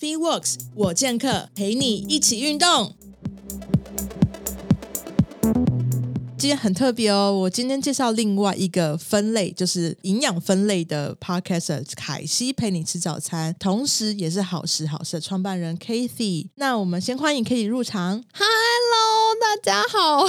FeeWorks 我健客陪你一起运动。今天很特别哦，我今天介绍另外一个分类，就是营养分类的 Podcast 凯西陪你吃早餐，同时也是好食好事的创办人 Kathy。那我们先欢迎 Kathy 入场。Hello，大家好，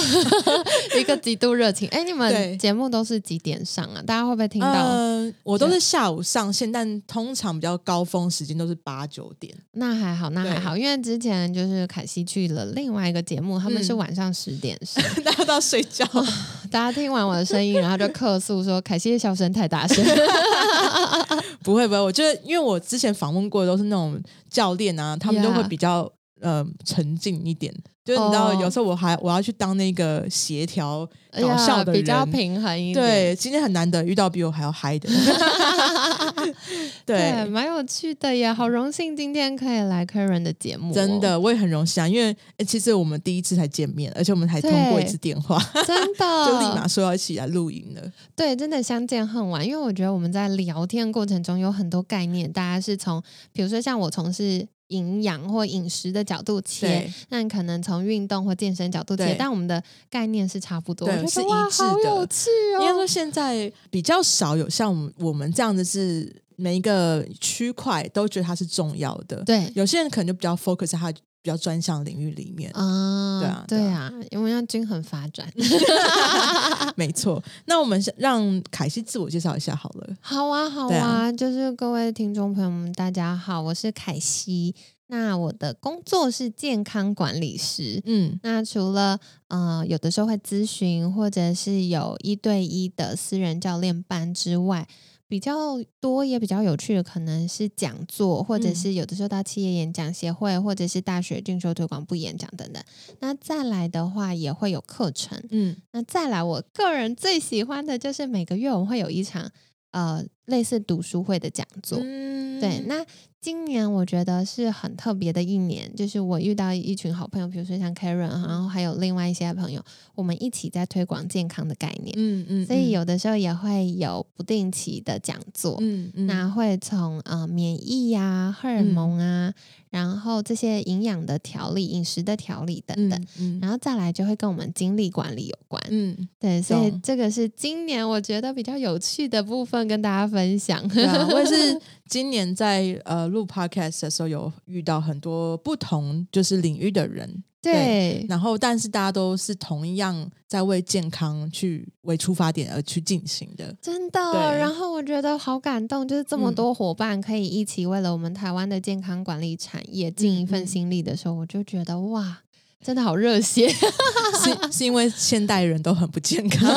一个极度热情。哎，你们节目都是几点上啊？大家会不会听到？呃，我都是下午上线，但通常比较高峰时间都是八九点。那还好，那还好，因为之前就是凯西去了另外一个节目，他们是嗯晚上十点上。大家都要睡觉，大家听完我的声音，然后就客诉说凯西的笑声太大声。不会不会，我觉得因为我之前访问过的都是那种教练啊，他们都会比较呃沉静一点。就是你知道，哦有时候我还我要去当那个协调搞笑的人，比较平衡一点。对，今天很难得遇到比我还要嗨的，对，对，蛮有趣的耶，好荣幸今天可以来 Karen 的节目哦、真的我也很荣幸啊，因为诶其实我们第一次才见面，而且我们才通过一次电话，真的 就立马说要一起来录影了。对，真的相见恨晚，因为我觉得我们在聊天的过程中有很多概念，大家是从比如说像我从事营养或饮食的角度切，那你可能从运动或健身角度切，但我们的概念是差不多，对我觉是一得哇，致好的有趣哦。应该说现在比较少有像我们我们这样子是每一个区块都觉得它是重要的，对。有些人可能就比较 focus 在他比较专项领域里面。啊，对啊对对啊，因为要均衡发展。没错，那我们先让凯西自我介绍一下好了。好啊，好啊啊，就是各位听众朋友们，大家好，我是凯西。那我的工作是健康管理师，嗯那除了呃有的时候会咨询，或者是有一对一的私人教练班之外，比较多也比较有趣的可能是讲座，或者嗯是有的时候到企业演讲协会，或者是大学进修推广部演讲等等。那再来的话也会有课程。嗯那再来，我个人最喜欢的就是每个月我们会有一场呃类似读书会的讲座。嗯对，那今年我觉得是很特别的一年，就是我遇到一群好朋友，比如说像 Karen，然后还有另外一些朋友，我们一起在推广健康的概念，嗯嗯，所以有的时候也会有不定期的讲座。嗯嗯那会从呃免疫呀、荷尔蒙啊，然后这些营养的调理、饮食的调理等等，嗯然后再来就会跟我们精力管理有关。嗯，对，所以懂这个是今年我觉得比较有趣的部分，跟大家分享。对啊，我也是今年在呃录 podcast 的时候有遇到很多不同就是领域的人，对，然后但是大家都是同一样在为健康去为出发点而去进行的。真的。然后我觉得好感动，就是这么嗯多伙伴可以一起为了我们台湾的健康管理产业尽一嗯份心力的时候，我就觉得哇，真的好热血。是是因为现代人都很不健康，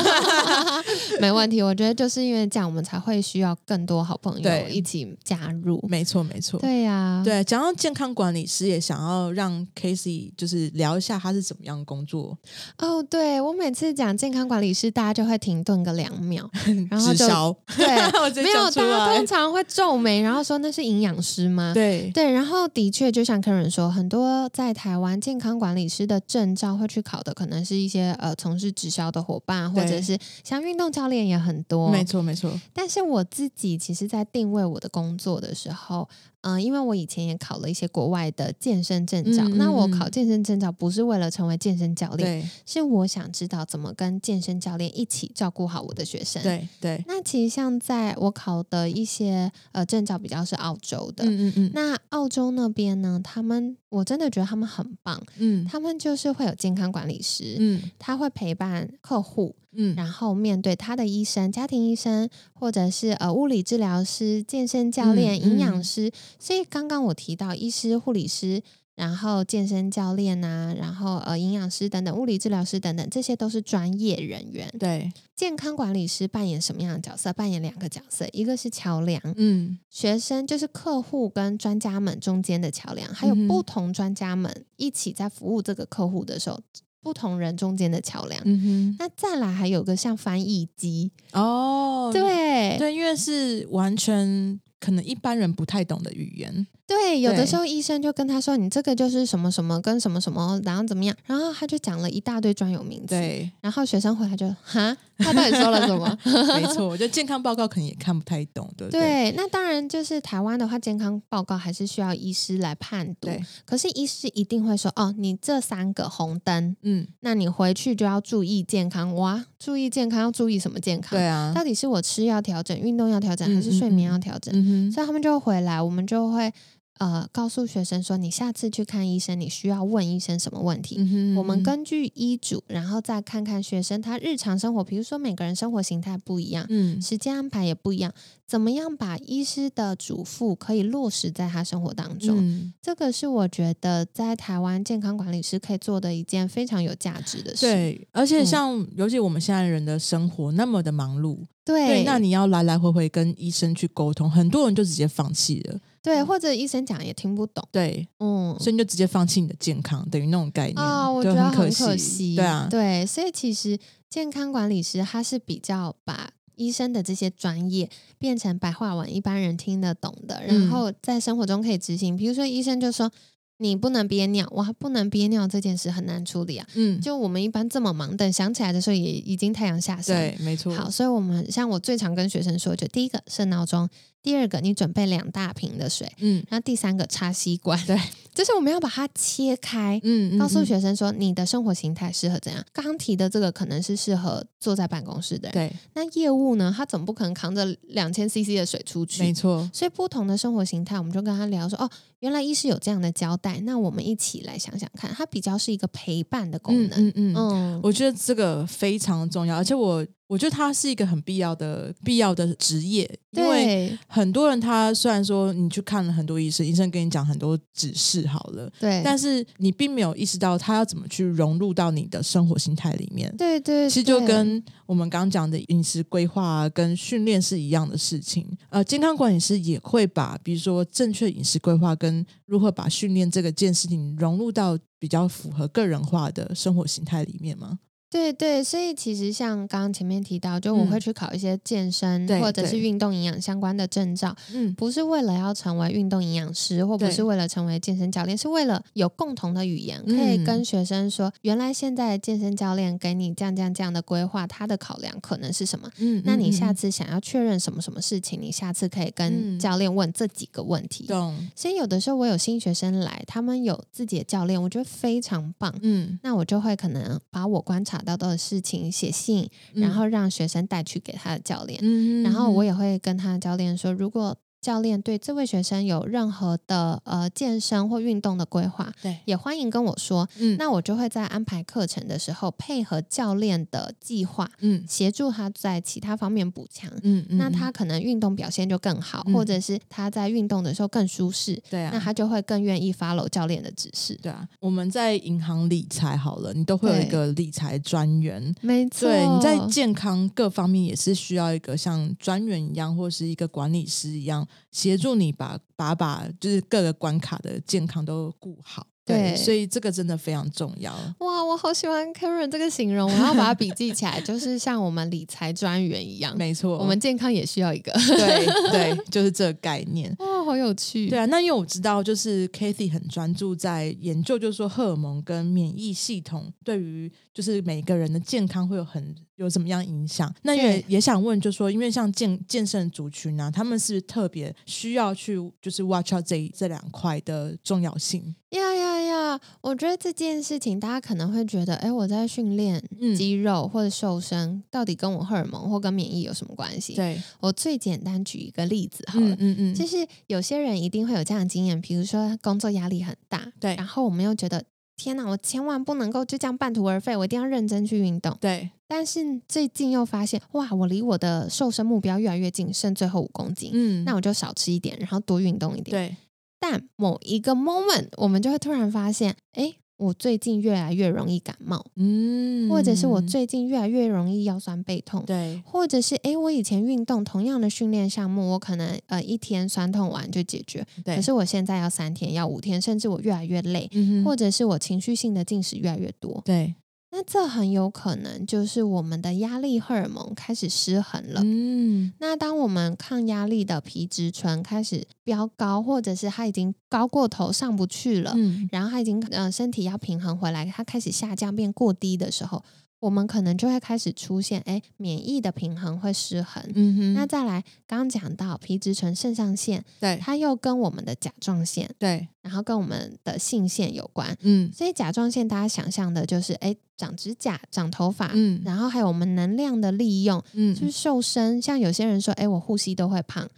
没问题，我觉得就是因为这样，我们才会需要更多好朋友一起加入。没错没错。对呀、对，讲到健康管理师，也想要让 Casey 就是聊一下他是怎么样工作，哦，对我每次讲健康管理师，大家就会停顿个两秒，然后就直销，对，我没有，大家通常会皱眉，然后说那是营养师吗？对对，然后的确，就像客人说，很多在台湾健康管理师的证照会去考的，可能是一些呃从事直销的伙伴，或者是像运动教练也很多。没错没错，但是我自己其实，在定位我的工作的时候，嗯、因为我以前也考了一些国外的健身证照，嗯嗯那我嗯考健身证照不是为了成为健身教练，是我想知道怎么跟健身教练一起照顾好我的学生。对对，那其实像在我考的一些呃证照，比较是澳洲的，嗯嗯嗯。那澳洲那边呢，他们我真的觉得他们很棒，嗯。他们就是会有健康管理师，嗯。他会陪伴客户，嗯然后面对他的医生、家庭医生，或者是呃物理治疗师、健身教练、嗯营养嗯师。所以刚刚我提到医师、护理师。然后健身教练呐、然后呃营养师等等、物理治疗师等等，这些都是专业人员。对，健康管理师扮演什么样的角色？扮演两个角色，一个是桥梁，嗯学生就是客户跟专家们中间的桥梁，还有不同专家们一起在服务这个客户的时候，不同人中间的桥梁。嗯哼。那再来还有个像翻译机，哦，对。对，因为是完全可能一般人不太懂的语言，对，有的时候医生就跟他说：“你这个就是什么什么跟什么什么，然后怎么样？”然后他就讲了一大堆专有名词。对，然后学生回来就哈，他到底说了什么？没错，我觉得健康报告可能也看不太懂，对不对？对，那当然就是台湾的话，健康报告还是需要医师来判读。对，可是医师一定会说，哦，你这三个红灯，嗯，那你回去就要注意健康。哇，注意健康要注意什么健康？对啊，到底是我吃要调整、运动要调整，还是睡眠嗯要调整？嗯哼，所以他们就会回来，我们就会呃告诉学生说，你下次去看医生，你需要问医生什么问题。嗯哼我们根据医嘱，然后再看看学生他日常生活，比如说每个人生活形态不一样，嗯时间安排也不一样，怎么样把医师的嘱咐可以落实在他生活当中？嗯，这个是我觉得在台湾健康管理师可以做的一件非常有价值的事。对，而且嗯像尤其我们现在人的生活那么的忙碌，对对，那你要来来回回跟医生去沟通，很多人就直接放弃了，对，或者医生讲也听不懂，对，嗯。所以你就直接放弃你的健康，等于那种概念啊、我觉得很可惜。对啊，对，所以其实健康管理师他是比较把医生的这些专业变成白话文一般人听得懂的，然嗯后在生活中可以执行。比如说医生就说你不能憋尿，哇，不能憋尿这件事很难处理啊。嗯，就我们一般这么忙，等想起来的时候也已经太阳下山。对，没错，好，所以我们像我最常跟学生说，就第一个设闹钟，第二个你准备两大瓶的水，嗯然后第三个插吸管。对，就是我们要把它切开，嗯，嗯告诉嗯学生说你的生活形态适合怎样。刚刚提的这个可能是适合坐在办公室的人，对，那业务呢，他总不可能扛着两千 CC 的水出去没。错，所以不同的生活形态，我们就跟他聊说，哦，原来医师有这样的交代，那我们一起来想想看，它比较是一个陪伴的功嗯能。嗯嗯，嗯，我觉得这个非常重要，而且我我觉得它是一个很必要的必要的职业，因为很多人他虽然说你去看了很多医生，医生跟你讲很多指示好了，对，但是你并没有意识到他要怎么去融入到你的生活心态里面。对对，其实就跟我们刚刚讲的饮食规划啊，跟训练是一样的事情。呃，健康管理师也会把，比如说正确饮食规划跟如何把训练这个件事情融入到比较符合个人化的生活形态里面吗？对对，所以其实像刚刚前面提到，就我嗯。会去考一些健身、对或者是运动营养相关的证照，嗯，不是为了要成为运动营养师，或不是为了成为健身教练，是为了有共同的语言，可以嗯。跟学生说，原来现在健身教练给你这样这样这样的规划，他的考量可能是什么？嗯那你下次次想要确认什么什么事情，你下次可以跟嗯。教练问这几个问题。懂，所以有的时候我有新学生来，他们有自己的教练，我觉得非常棒。嗯，那我就会可能把我观察到的事情写信，然后让学生带去给他的教练。嗯，嗯，然后我也也会跟他的教练说，如果教练对这位学生有任何的呃健身或运动的规划，对，也欢迎跟我说。嗯那我就会在安排课程的时候，配合教练的计划，嗯协助他在其他方面补强。嗯嗯，那他嗯可能运动表现就更好，嗯或者是他在运动的时候更舒适，对啊，那他就会更愿意 follow 教练的指示。对啊，我们在银行理财好了，你都会有一对个理财专员。没错，对，你在健康各方面也是需要一个像专员一样，或是一个管理师一样，协助你把把把就是各个关卡的健康都顾好。对所以这个真的非常重要。哇，我好喜欢 Karen 这个形容，我要把它笔记起来，就是像我们理财专员一样，没错，我们健康也需要一个。对对，就是这个概念。哇，好有趣。对啊，那因为我知道，就是 Kathy 很专注在研究，就是说荷尔蒙跟免疫系统对于就是每个人的健康会有很有怎么样影响。那也也想问，就是说因为像健健身族群啊，他们是是特别需要去就是 watch out 这这两块的重要性？呀呀呀！我觉得这件事情，大家可能会觉得，哎，我在训练嗯肌肉或者瘦身，到底跟我荷尔蒙或跟免疫有什么关系？对，我最简单举一个例子好了。嗯嗯嗯，就是有些人一定会有这样的经验，比如说工作压力很大，对然后我们又觉得天哪，我千万不能够就这样半途而废，我一定要认真去运动。对，但是最近又发现，哇，我离我的瘦身目标越来越近，剩最后五公斤，嗯，那我就少吃一点，然后多运动一点。对，但某一个 moment，我们就会突然发现，哎，我最近越来越容易感冒，嗯，或者是我最近越来越容易腰酸背痛。对，或者是诶，我以前运动同样的训练项目，我可能呃一天酸痛完就解决，对，可是我现在要三天，要五天，甚至我越来越累，嗯或者是我情绪性的进食越来越多，对，那这很有可能就是我们的压力荷尔蒙开始失衡了。嗯那当我们抗压力的皮质醇开始飙高，或者是它已经高过头上不去了，嗯，然后它已经呃身体要平衡回来，它开始下降变过低的时候，我们可能就会开始出现，哎，免疫的平衡会失衡。嗯哼，那再来，刚刚讲到皮质醇、肾上腺，对它又跟我们的甲状腺，对，然后跟我们的性腺有关。嗯所以甲状腺大家想象的就是，哎，长指甲、长头发，嗯然后还有我们能量的利用，嗯，就是瘦身。像有些人说，哎，我呼吸都会胖，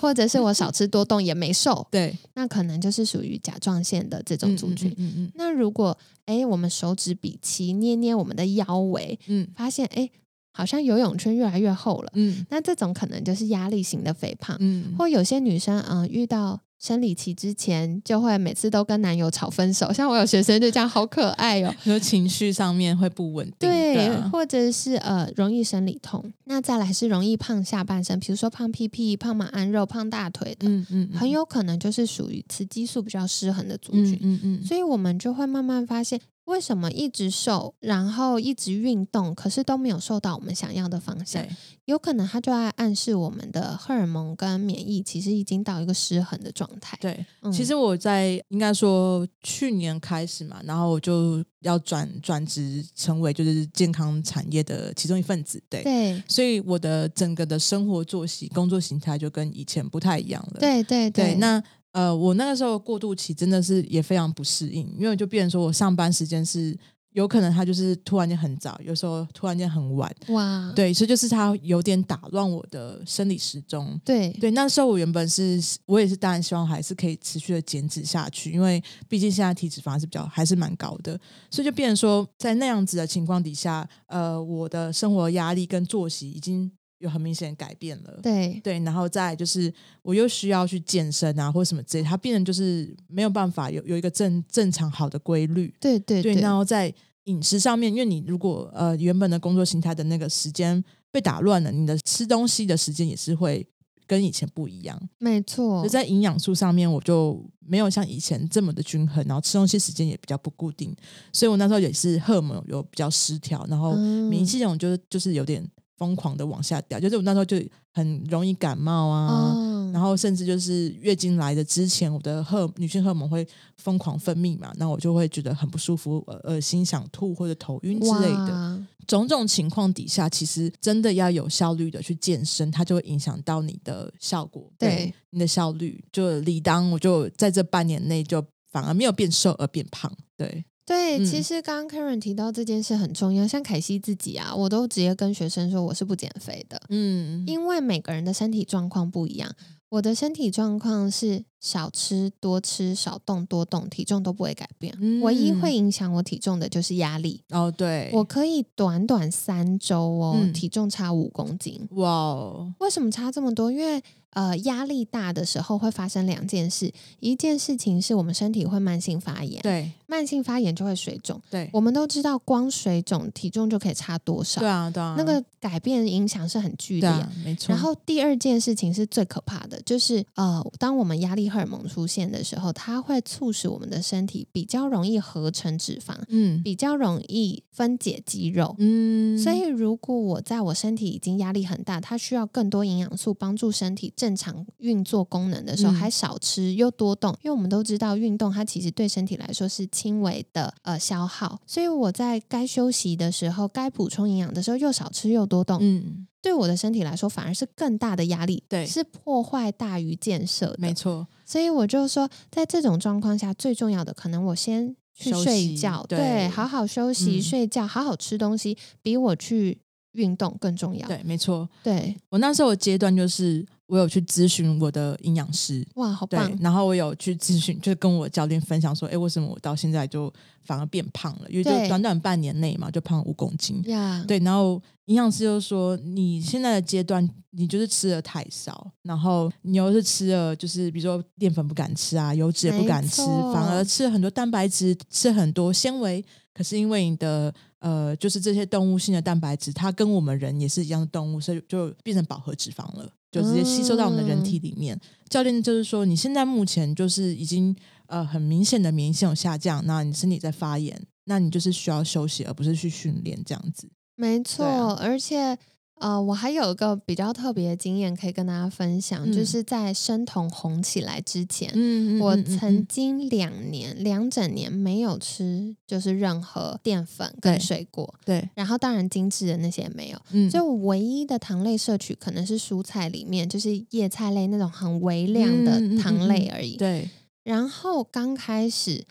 或者是我少吃多动也没瘦，对那可能就是属于甲状腺的这种族群。嗯嗯那如果哎，我们手指比齐，捏捏我们的腰围，嗯发现哎，好像游泳圈越来越厚了，嗯那这种可能就是压力型的肥胖。嗯，或有些女生，嗯、遇到生理期之前，就会每次都跟男友吵分手。像我有学生就这样，好可爱哦。就情绪上面会不稳定，对，啊或者是呃容易生理痛，那再来是容易胖下半身，比如说胖屁屁、胖马鞍肉、胖大腿的，嗯嗯，很有可能就是属于雌激素比较失衡的族嗯群。嗯嗯，所以我们就会慢慢发现，为什么一直瘦，然后一直运动，可是都没有瘦到我们想要的方向？有可能它就在暗示我们的荷尔蒙跟免疫其实已经到一个失衡的状态。对，嗯其实我在应该说去年开始嘛，然后我就要转转职成为就是健康产业的其中一份子，对，对所以我的整个的生活作息、工作形态就跟以前不太一样了。对对对，那呃，我那个时候过渡期真的是也非常不适应，因为就变成说我上班时间是有可能他就是突然间很早，有时候突然间很晚，哇，对，所以就是他有点打乱我的生理时钟。对对，那时候我原本是，我也是当然希望还是可以持续的减脂下去，因为毕竟现在体脂肪是比较还是蛮高的，所以就变成说，在那样子的情况底下，呃，我的生活压力跟作息已经有很明显的改变了。对对，然后再就是我又需要去健身啊，或者什么之类，它变成就是没有办法有有一个正正常好的规律。对，对对对然后在饮食上面，因为你如果呃原本的工作形态的那个时间被打乱了，你的吃东西的时间也是会跟以前不一样。没错就，在营养素上面，我就没有像以前这么的均衡，然后吃东西时间也比较不固定，所以我那时候也是荷尔蒙有比较失调，然后嗯免疫系统就是就是有点疯狂的往下掉，就是我那时候就很容易感冒啊。哦然后甚至就是月经来的之前，我的荷女性荷尔蒙会疯狂分泌嘛，那我就会觉得很不舒服，呃恶心、想吐或者头晕之类的。哇种种情况底下，其实真的要有效率的去健身，它就会影响到你的效果，对你的效率。就理当我就在这半年内就反而没有变瘦而变胖，对，对，嗯其实刚刚 Karen 提到这件事很重要，像凯西自己啊，我都直接跟学生说我是不减肥的，嗯，因为每个人的身体状况不一样。我的身体状况是少吃多吃，少动多动，体重都不会改变。嗯唯一会影响我体重的就是压力。哦，对，我可以短短三周哦，嗯体重差五公斤。哇哦，为什么差这么多？因为呃，压力大的时候会发生两件事，一件事情是我们身体会慢性发炎，对慢性发炎就会水肿。对我们都知道，光水肿体重就可以差多少，对啊对啊，那个改变影响是很剧烈。对啊，没错。然后第二件事情是最可怕的，就是呃，当我们压力荷尔蒙出现的时候，它会促使我们的身体比较容易合成脂肪，嗯比较容易分解肌肉。嗯，所以，如果我在我身体已经压力很大，它需要更多营养素帮助身体正常运作功能的时候，嗯。还少吃又多动，因为我们都知道运动它其实对身体来说是轻微的呃消耗，所以我在该休息的时候，该补充营养的时候又少吃又多动，嗯，对我的身体来说反而是更大的压力，对。是破坏大于建设的，没错，所以我就说，在这种状况下，最重要的可能我先去睡觉，对好好休息、嗯。睡觉，好好吃东西，比我去运动更重要。对，没错。对，我那时候的阶段就是，我有去咨询我的营养师，哇，好对棒，！然后我有去咨询，就是跟我教练分享说，哎，为什么我到现在就反而变胖了？因为就短短半年内嘛，就胖了五公斤。呀，对，然后营养师就说，你现在的阶段，你就是吃的太少，然后你又是吃了，就是比如说淀粉不敢吃啊，油脂也不敢吃，反而吃很多蛋白质，吃很多纤维。可是因为你的呃，就是这些动物性的蛋白质，它跟我们人也是一样的动物，所以就变成饱和脂肪了，就直接吸收到我们的人体里面。教练就是说，你现在目前就是已经呃很明显的免疫系统下降，那你身体在发炎，那你就是需要休息，而不是去训练这样子。没错，啊而且呃，我还有一个比较特别的经验可以跟大家分享，就嗯。是在生酮红起来之前，嗯我曾经两年两整年没有吃就是任何淀粉跟水果，对，然后当然精致的那些也没有，嗯。就唯一的糖类摄取可能是蔬菜里面就是叶菜类那种很微量的糖类而已。对。然后刚开始，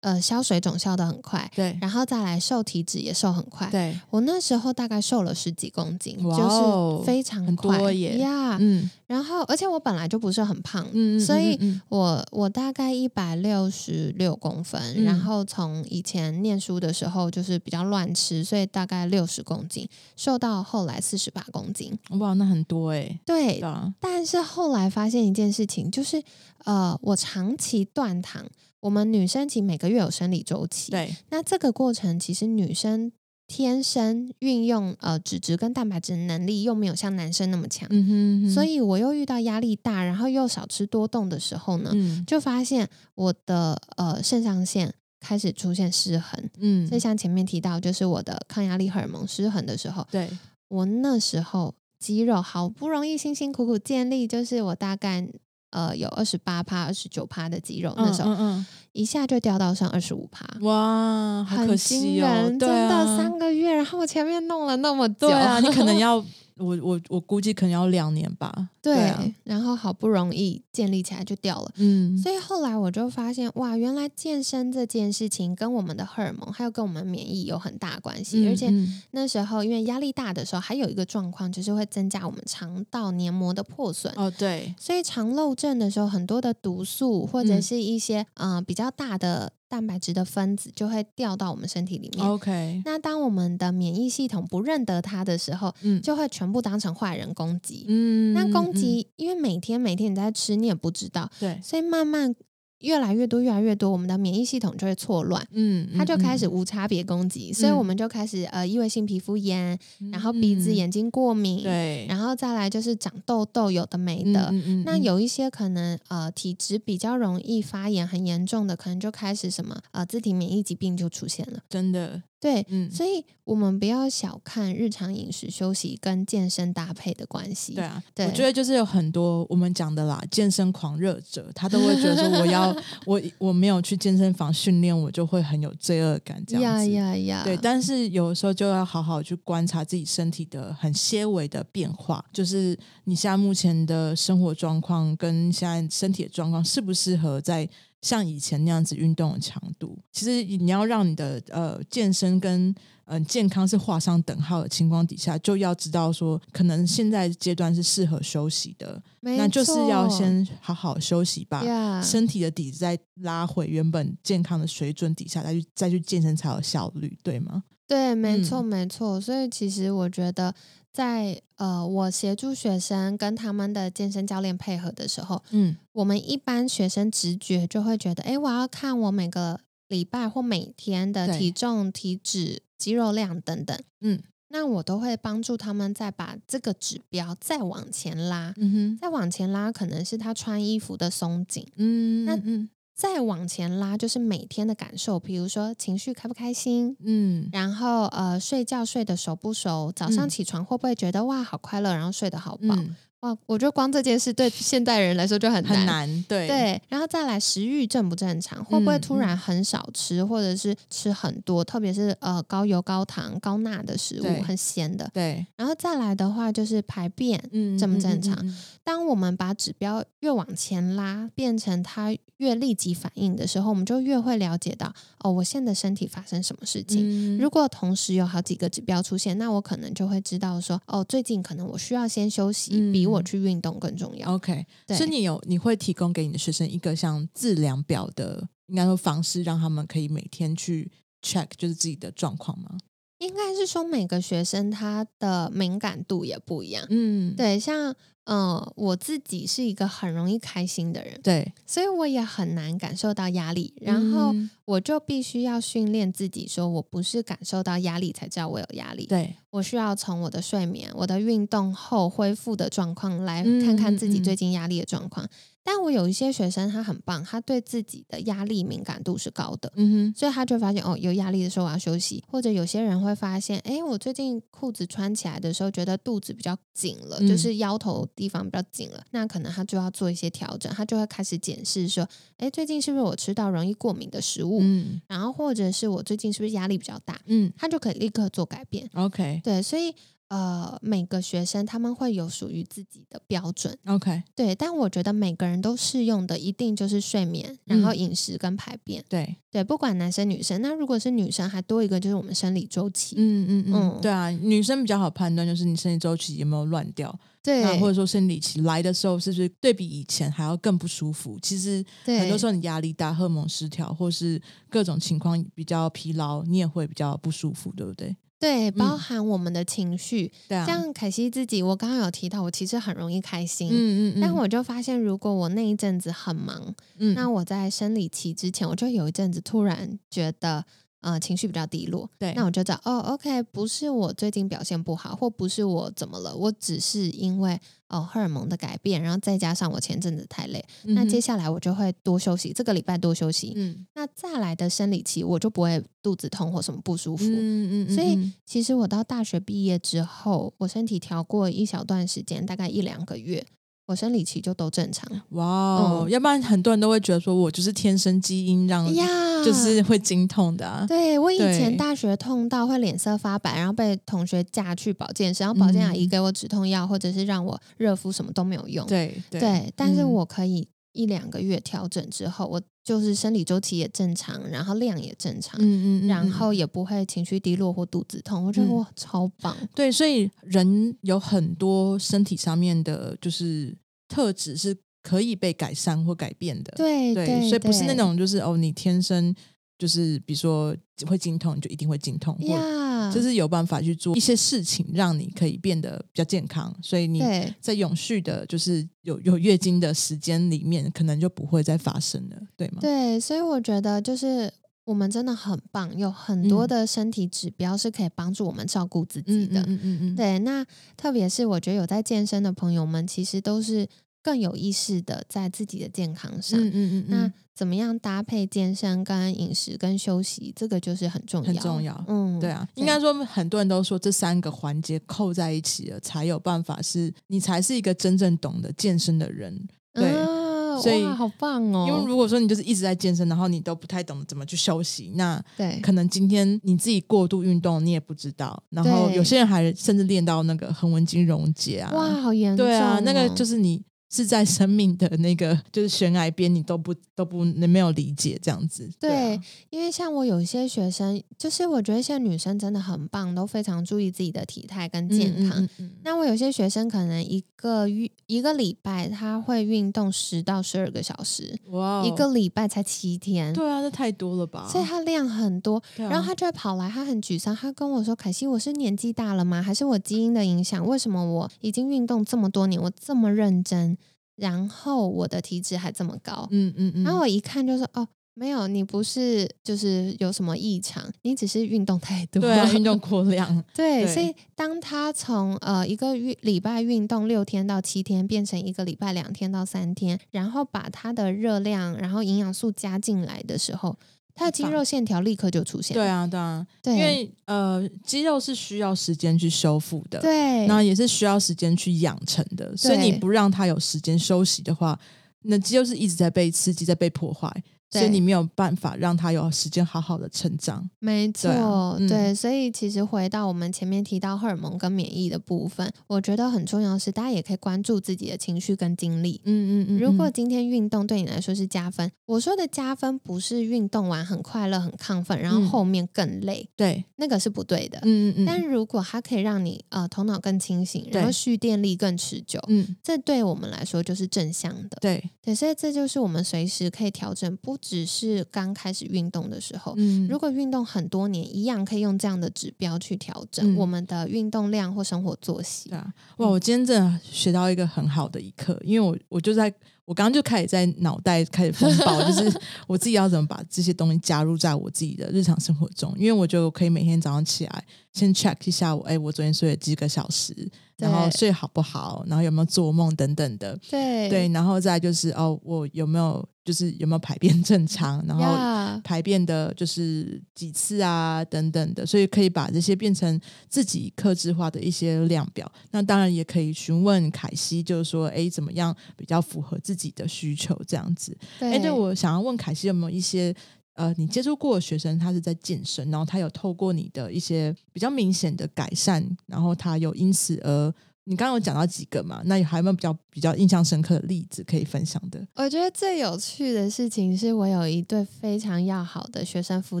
呃，消水肿消的很快，对然后再来瘦体脂也瘦很快。对，我那时候大概瘦了十几公斤，哇就哦是非常很快多耶呀。嗯然后，而且我本来就不是很胖，嗯嗯，所以嗯我我大概一百六十六公分，嗯然后从以前念书的时候就是比较乱吃，所以大概六十公斤，瘦到后来四十八公斤。嗯哇，那很多哎，对但是后来发现一件事情，就是呃，我长期断糖。我们女生其实每个月有生理周期，对，那这个过程其实女生天生运用呃脂质跟蛋白质的能力又没有像男生那么强，嗯哼，所以我又遇到压力大，然后又少吃多动的时候呢，嗯就发现我的呃肾上腺开始出现失衡。嗯所以像前面提到，就是我的抗压力荷尔蒙失衡的时候，对，我那时候肌肉好不容易辛辛苦苦建立，就是我大概呃有二十八趴、二十九趴的肌肉，那时候、嗯一下就掉到剩二十五趴。嗯，哇，好可很惊惜哦，人，真的啊三个月，然后我前面弄了那么久，对啊，你可能要我我我估计可能要两年吧，对，啊，然后好不容易建立起来就掉了。嗯，所以后来我就发现，哇，原来健身这件事情跟我们的荷尔蒙还有跟我们免疫有很大关系，嗯而且嗯那时候因为压力大的时候，还有一个状况就是会增加我们肠道黏膜的破损。哦对，所以肠漏症的时候，很多的毒素或者嗯是一些嗯、呃比较大的蛋白质的分子就会掉到我们身体里面。OK，那当我们的免疫系统不认得它的时候，嗯就会全部当成坏人攻击。嗯那攻嗯击，因为每天每天你在吃，你也不知道，对，所以慢慢越来越多，越来越多，我们的免疫系统就会错乱。嗯，它就开始嗯无差别攻击，所以我们就开始呃异位性皮肤炎，然后鼻子、嗯眼睛过敏，对，然后再来就是长痘痘，有的没的。那有一些可能呃体质比较容易发炎很严重的，可能就开始什么呃自体免疫疾病就出现了。真的，对，嗯，所以我们不要小看日常饮食休息跟健身搭配的关系。对啊，对我觉得就是有很多我们讲的啦，健身狂热者，他都会觉得说我要 我我没有去健身房训练，我就会很有罪恶感这样呀子。呀呀！对，但是有时候就要好好去观察自己身体的很些微的变化，就是你现在目前的生活状况跟现在身体的状况适不适合在像以前那样子运动的强度。其实你要让你的呃健身跟嗯、呃健康是画上等号的情况底下，就要知道说，可能现在阶段是适合休息的，那就是要先好好休息吧。呀身体的底子再拉回原本健康的水准底下，再去再去健身才有效率，对吗？对，没错，嗯没错。所以其实我觉得在，呃，我协助学生跟他们的健身教练配合的时候，嗯我们一般学生直觉就会觉得，哎，我要看我每个礼拜或每天的体重、体脂、肌肉量等等。嗯那我都会帮助他们再把这个指标再往前拉，嗯哼再往前拉，可能是他穿衣服的松紧。嗯，那嗯再往前拉，就是每天的感受，比如说情绪开不开心，嗯然后呃，睡觉睡得熟不熟？早上嗯起床会不会觉得哇好快乐，然后睡得好饱？嗯哇，我觉得光这件事对现代人来说就很难。很难，对对，然后再来食欲正不正常，会不会嗯突然很少吃，或者是吃很多，特别是呃高油、高糖、高钠的食物，很咸的。对，然后再来的话就是排便，嗯正不正常？嗯嗯当我们把指标越往前拉，变成它越立即反应的时候，我们就越会了解到哦，我现在身体发生什么事情。嗯如果同时有好几个指标出现，那我可能就会知道说，哦，最近可能我需要先休息，嗯比我去运动更重要。OK，对所以你有你会提供给你的学生一个像自量表的，应该说方式，让他们可以每天去 check 就是自己的状况吗？应该是说每个学生他的敏感度也不一样。嗯，对，像呃，我自己是一个很容易开心的人，对，所以我也很难感受到压力。然后嗯我就必须要训练自己，说我不是感受到压力才知道我有压力。对，我需要从我的睡眠、我的运动后恢复的状况来嗯看看自己嗯嗯最近压力的状况。但我有一些学生他很棒，他对自己的压力敏感度是高的，嗯哼所以他就发现哦，有压力的时候我要休息。或者有些人会发现，哎，我最近裤子穿起来的时候觉得肚子比较紧了，嗯就是腰头地方比较紧了，那可能他就要做一些调整，他就会开始检视说，哎，最近是不是我吃到容易过敏的食物？嗯然后或者是我最近是不是压力比较大？嗯他就可以立刻做改变。，OK 对，所以呃，每个学生他们会有属于自己的标准。OK，对，但我觉得每个人都适用的一定就是睡眠，然后嗯饮食跟排便。对，对，不管男生女生。那如果是女生，还多一个就是我们生理周期。嗯嗯嗯，嗯对啊，女生比较好判断，就是你生理周期有没有乱掉，对，那或者说生理期来的时候是不是对比以前还要更不舒服？其实很多时候你压力大、荷尔蒙失调，或是各种情况比较疲劳，你也会比较不舒服，对不对？对，包嗯含我们的情绪。像凯西自己，我刚刚有提到，我其实很容易开心。嗯嗯嗯，但我就发现，如果我那一阵子很忙，嗯那我在生理期之前，我就有一阵子突然觉得，呃，情绪比较低落。对，那我就知道，哦，OK，不是我最近表现不好，或不是我怎么了，我只是因为哦荷尔蒙的改变，然后再加上我前阵子太累，那接下下来我就会多休息，这个礼拜多休息。嗯那再来的生理期，我就不会肚子痛或什么不舒服。嗯嗯，所以嗯其实我到大学毕业之后，我身体调过一小段时间，大概一两个月，我生理期就都正常。哇哦，嗯要不然很多人都会觉得说我就是天生基因让，呀，就是会经痛的啊。对我以前大学痛到会脸色发白，然后被同学架去保健室，然后保健阿姨嗯给我止痛药，或者是让我热敷，什么都没有用。对对对，但是嗯我可以一两个月调整之后，我就是生理周期也正常，然后量也正常，嗯嗯然后也不会情绪低落或肚子痛，我觉得嗯哇超棒。对，所以人有很多身体上面的，就是特质是可以被改善或改变的。对对，所以不是那对种就是哦，你天生就是比如说会经痛，你就一定会经痛，或呀，就是有办法去做一些事情，让你可以变得比较健康。所以你在永续的，就是有有月经的时间里面，可能就不会再发生了，对吗？对，所以我觉得就是我们真的很棒，有很多嗯的身体指标是可以帮助我们照顾自己嗯的。嗯嗯嗯嗯，对，那特别是我觉得有在健身的朋友们，其实都是更有意识的在自己的健康上。嗯嗯嗯那嗯，怎么样搭配健身、跟饮食、跟休息，这个就是很重要，很重要嗯，对啊，应该说很多人都说这三个环节扣在一起了，才有办法是你才是一个真正懂得健身的人。对啊所以好棒哦！因为如果说你就是一直在健身，然后你都不太懂得怎么去休息，那对可能今天你自己过度运动，你也不知道。然后有些人还甚至练到那个横纹肌溶解啊，哇，好严重、哦，对啊，那个就是你是在生命的那个 就是悬崖边，你都不都不没有理解这样子。对啊，因为像我有一些学生，就是我觉得现在女生真的很棒，都非常注意自己的体态跟健康。嗯嗯嗯那我有些学生可能一个月一个礼拜他会运动十到十二个小时，嗯哇哦，一个礼拜才七天，对啊，这太多了吧？所以他量很多。啊然后他就会跑来，他很沮丧，他跟我说：“凯西，我是年纪大了吗？还是我基因的影响？为什么我已经运动这么多年，我这么认真，然后我的体脂还这么高？”嗯嗯嗯，然后我一看就说：“哦，没有，你不是就是有什么异常，你只是运动太多。”对啊，运动过量，对，对所以当他从呃一个月礼拜运动六天到七天，变成一个礼拜两天到三天，然后把他的热量，然后营养素加进来的时候，他的肌肉线条立刻就出现。对啊，对啊，对，因为呃，肌肉是需要时间去修复的，，对，然后也是需要时间去养成的，所以你不让它有时间休息的话，那肌肉是一直在被刺激，在被破坏，所以你没有办法让他有时间好好的成长。没错，对啊嗯。对，所以其实回到我们前面提到荷尔蒙跟免疫的部分，我觉得很重要的是，大家也可以关注自己的情绪跟精力。嗯嗯嗯，如果嗯。今天运动对你来说是加分，我说的加分不是运动完很快乐、很亢奋，然后嗯。后面更累，对，那个是不对的。嗯嗯嗯，但如果它可以让你呃头脑更清醒，然后蓄电力更持久，嗯。这对我们来说就是正向的。对，对，所以这就是我们随时可以调整，不只是刚开始运动的时候。嗯，如果运动很多年，一样可以用这样的指标去调整嗯我们的运动量或生活作息对。啊，哇！我今天真的学到一个很好的一课，因为我我就在我刚刚就开始在脑袋开始风暴，就是我自己要怎么把这些东西加入在我自己的日常生活中，因为我觉得我可以每天早上起来先 check 一下我，哎，我昨天睡了几个小时，然后睡好不好，然后有没有做梦等等的。对对，然后再就是哦，我有没有就是有没有排便正常，然后排便的就是几次啊等等的，所以可以把这些变成自己克制化的一些量表。那当然也可以询问凯西，就是说，哎，怎么样比较符合自己的需求这样子。对哎，对我想要问凯西有没有一些呃，你接触过的学生，他是在健身，然后他有透过你的一些比较明显的改善，然后他有因此而。你刚刚有讲到几个嘛？那还有没有比较比较印象深刻的例子可以分享的？我觉得最有趣的事情是我有一对非常要好的学生夫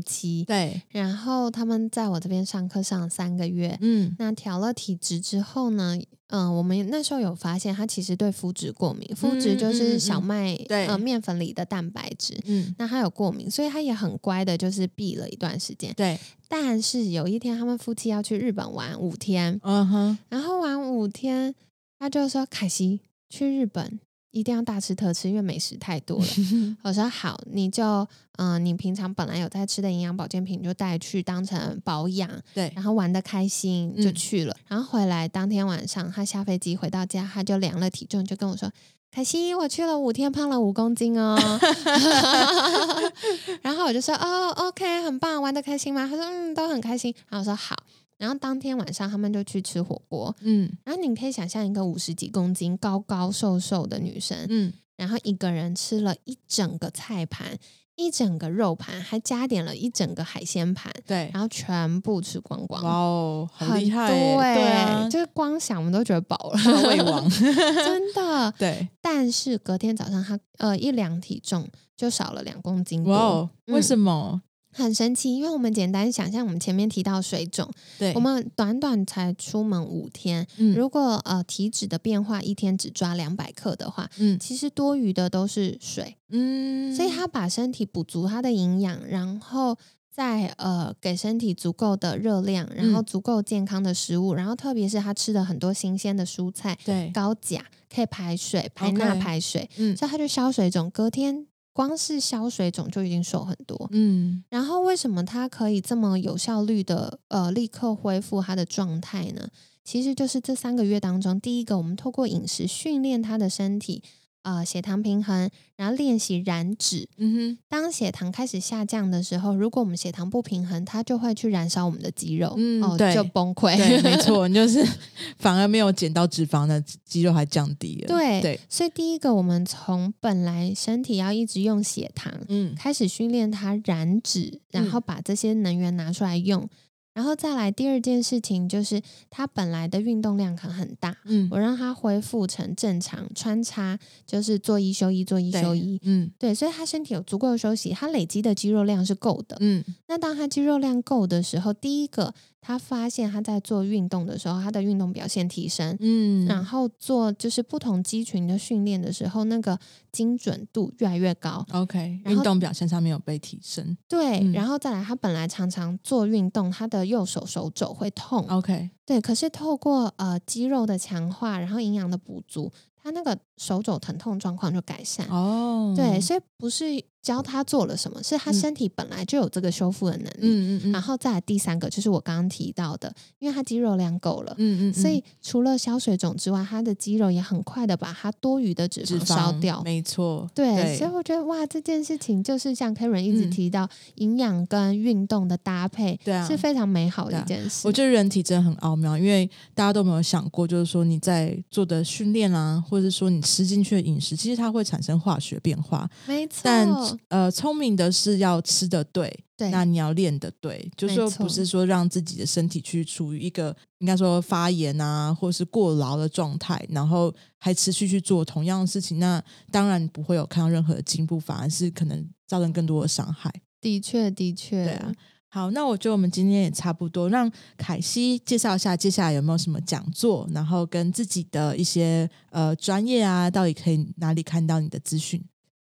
妻，对，然后他们在我这边上课上了三个月，嗯，那调了体质之后呢，嗯、我们那时候有发现他其实对麸质过敏，麸质就是嗯小麦、对呃面粉里的蛋白质。嗯，那他有过敏，所以他也很乖的，就是避了一段时间。对，但是有一天，他们夫妻要去日本玩五天，嗯哼，然后玩五天，他就说：“凯西去日本一定要大吃特吃，因为美食太多了。”我说：“好，你就嗯、呃你平常本来有在吃的营养保健品，就带去当成保养，对，然后玩的开心就嗯去了。然后回来当天晚上，他下飞机回到家，他就量了体重，就跟我说。”凯西，我去了五天，胖了五公斤哦。然后我就说：“哦，OK，很棒，玩的开心吗？”他说：“嗯，都很开心。”然后我说：“好。”然后当天晚上他们就去吃火锅，嗯然后你可以想象一个五十几公斤、高高瘦瘦的女生，嗯，然后一个人吃了一整个菜盘、一整个肉盘，还加点了一整个海鲜盘，对，然后全部吃光光。哇哦，很很厉害对啊，就是光想我们都觉得饱了，胃王 真的。对，但是隔天早上他呃一量体重就少了两公斤多，哇哦，为嗯什么？很神奇。因为我们简单想象，我们前面提到水肿，对，我们短短才出门五天，嗯如果呃体脂的变化一天只抓两百克的话，嗯其实多余的都是水，嗯，所以他把身体补足它的营养，然后再呃给身体足够的热量，然后嗯足够健康的食物，然后特别是他吃的很多新鲜的蔬菜，对，高钾可以排水，排钠排水，嗯所以他就消水肿，隔天光是消水肿就已经瘦很多。嗯然后为什么它可以这么有效率的呃立刻恢复它的状态呢？其实就是这三个月当中，第一个我们透过饮食训练他的身体，呃血糖平衡，然后练习燃脂。嗯哼当血糖开始下降的时候，如果我们血糖不平衡，它就会去燃烧我们的肌肉，哦，嗯对就崩溃。哼，对，没 错，你就是 反而没有减到脂肪的肌肉还降低了，对对，所以第一个，我们从本来身体要一直用血糖，嗯开始训练它燃脂，然后把这些能源拿出来用。然后再来第二件事情，就是他本来的运动量可能很大，嗯，我让他恢复成正常穿插，就是做一休一，做一休一。嗯对，所以他身体有足够的休息，他累积的肌肉量是够的。嗯那当他肌肉量够的时候，第一个他发现他在做运动的时候，他的运动表现提升，嗯，然后做就是不同肌群的训练的时候，那个精准度越来越高。OK，运动表现上面有被提升。对，嗯。然后再来，他本来常常做运动，他的右手手肘会痛，，OK，对，可是透过呃肌肉的强化，然后营养的补足，他那个手肘疼痛状况就改善。哦，对，所以不是教他做了什么，是他嗯身体本来就有这个修复的能力。嗯嗯嗯，然后再来第三个，就是我刚刚提到的，因为他肌肉量够了。嗯嗯，所以除了消水肿之外，他的肌肉也很快的把它多余的脂脂肪烧掉。没错，对，所以我觉得哇，这件事情就是像 Karen 一直嗯提到，营养跟运动的搭配，对啊是非常美好的一件事。我觉得人体真的很奥妙，因为大家都没有想过，就是说你在做的训练啊，或者是说你吃进去的饮食，其实它会产生化学变化。没错，但呃，聪明的是要吃的对，对。那你要练的对，就是说不是说让自己的身体去处于一个应该说发炎啊，或是过劳的状态，然后还持续去做同样的事情，那当然不会有看到任何的进步，反而是可能造成更多的伤害。的确的确，对啊，好，那我觉得我们今天也差不多，让凯西介绍一下接下来有没有什么讲座，然后跟自己的一些呃专业啊，到底可以哪里看到你的资讯？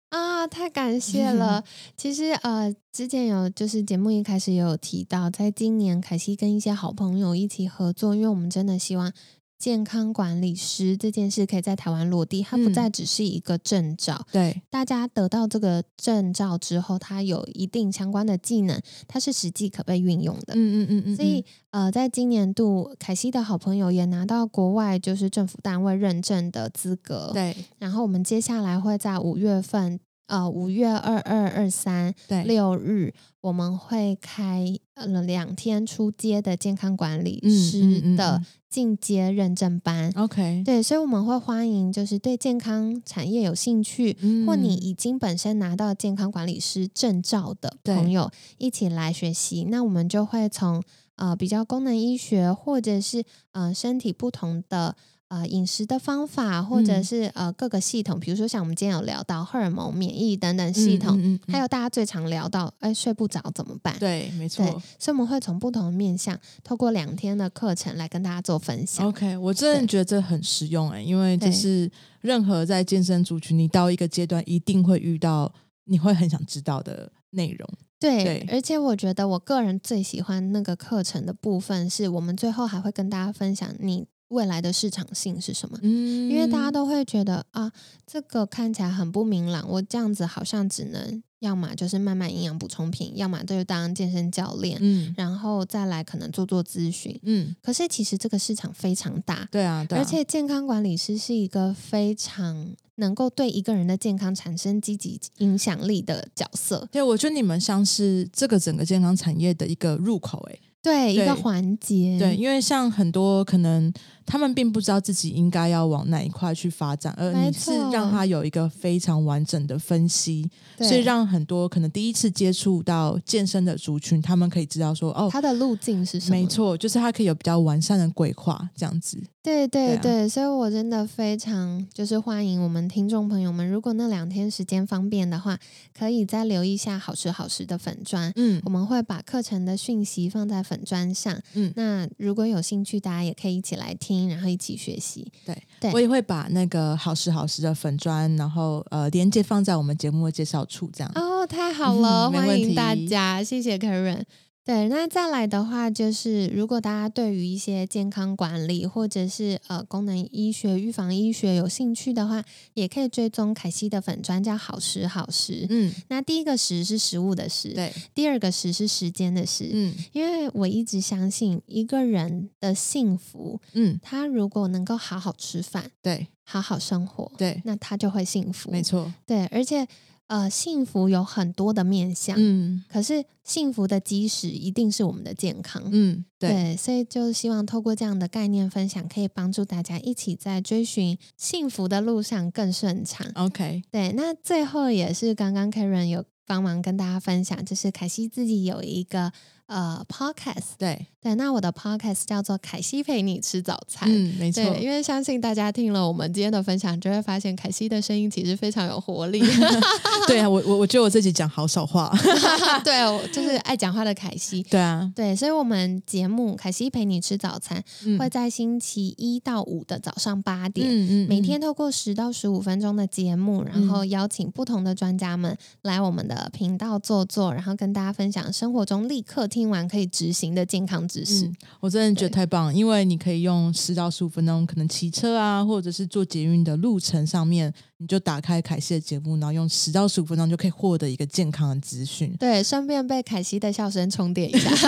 啊，太感谢了。其实呃，之前有就是节目一开始也有提到，在今年凯西跟一些好朋友一起合作，因为我们真的希望健康管理师这件事可以在台湾落地，它不嗯再只是一个证照。对，大家得到这个证照之后，它有一定相关的技能，它是实际可被运用的。嗯嗯嗯嗯，所以，呃，在今年度，凯西的好朋友也拿到国外就是政府单位认证的资格。对然后我们接下来会在五月份，呃，五月二二、二三、对六日，我们会开呃两天出街的健康管理师嗯的嗯进阶认证班。，OK，对，所以我们会欢迎就是对健康产业有兴趣，嗯或你已经本身拿到健康管理师证照的朋友一起来学习。那我们就会从呃比较功能医学，或者是呃身体不同的。呃，饮食的方法，或者嗯是、呃各个系统，比如说像我们今天有聊到荷尔蒙、免疫等等系统，嗯嗯嗯还有大家最常聊到，哎，睡不着怎么办？对，没错。所以我们会从不同的面向，透过两天的课程来跟大家做分享。OK，我真的觉得这很实用哎、因为就是任何在健身族群，你到一个阶段一定会遇到，你会很想知道的内容。对，对而且我觉得我个人最喜欢那个课程的部分，是我们最后还会跟大家分享你未来的市场性是什么。嗯因为大家都会觉得啊，这个看起来很不明朗，我这样子好像只能要么就是慢慢营养补充品，要么就是当健身教练，嗯然后再来可能做做咨询。嗯，可是其实这个市场非常大，对啊，对啊而且健康管理师是一个非常能够对一个人的健康产生积极影响力的角色。对，我觉得你们像是这个整个健康产业的一个入口哎、对，一个环节。对，因为像很多可能他们并不知道自己应该要往哪一块去发展，而你是让他有一个非常完整的分析，对。所以让很多可能第一次接触到健身的族群，他们可以知道说，哦，他的路径是什么？没，错，就是他可以有比较完善的规划，这样子。对对对啊，所以我真的非常就是欢迎我们听众朋友们，如果那两天时间方便的话，可以再留意一下好时好时的粉砖。嗯。我们会把课程的讯息放在粉砖上，嗯，那如果有兴趣，大家也可以一起来听，然后一起学习。对，对我也会把那个好时好时的粉砖，然后呃连接放在我们节目的介绍处，这样。哦，太好了，嗯欢迎大家，谢谢 Karen。对，那再来的话，就是如果大家对于一些健康管理或者是呃功能医学、预防医学有兴趣的话，也可以追踪凯西的粉专，叫好时好时。嗯，那第一个时是食物的食，对，第二个时是时间的时。嗯因为我一直相信，一个人的幸福，嗯，他如果能够好好吃饭、对好好生活，对，那他就会幸福。没错。对，而且呃，幸福有很多的面向。嗯可是幸福的基石一定是我们的健康，嗯，对，对，所以就希望透过这样的概念分享，可以帮助大家一起在追寻幸福的路上更顺畅。OK，对，那最后也是刚刚 Karen 有帮忙跟大家分享，就是凯西自己有一个呃 podcast，对，对，那我的 podcast 叫做凯西陪你吃早餐。嗯，没错。因为相信大家听了我们今天的分享，就会发现凯西的声音其实非常有活力。对啊，我我我觉得我自己讲好少话。对，我就是爱讲话的凯西。对啊，对，所以，我们节目《凯西陪你吃早餐》嗯会在星期一到五的早上八点，嗯每天透过十到十五分钟的节目，然后邀请不同的专家们来我们的频道坐坐，然后跟大家分享生活中立刻听完可以执行的健康知识。嗯，我真的觉得太棒了，因为你可以用十到十五分钟，可能骑车啊，或者是做捷运的路程上面，你就打开凯西的节目，然后用十到十五分钟就可以获得一个健康的资讯，对，顺便被凯西的笑声充电一下。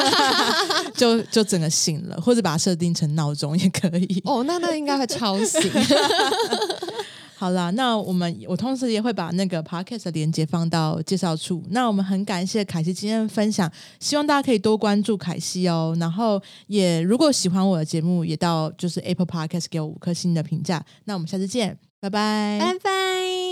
就就整个醒了，或者把它设定成闹钟也可以。哦，那那应该会超醒。好啦，那我们我同时也会把那个 podcast 的连接放到介绍处。那我们很感谢凯西今天的分享，希望大家可以多关注凯西哦。然后也如果喜欢我的节目，也到就是 Apple Podcast 给我五颗星的评价。那我们下次见，拜拜，拜拜。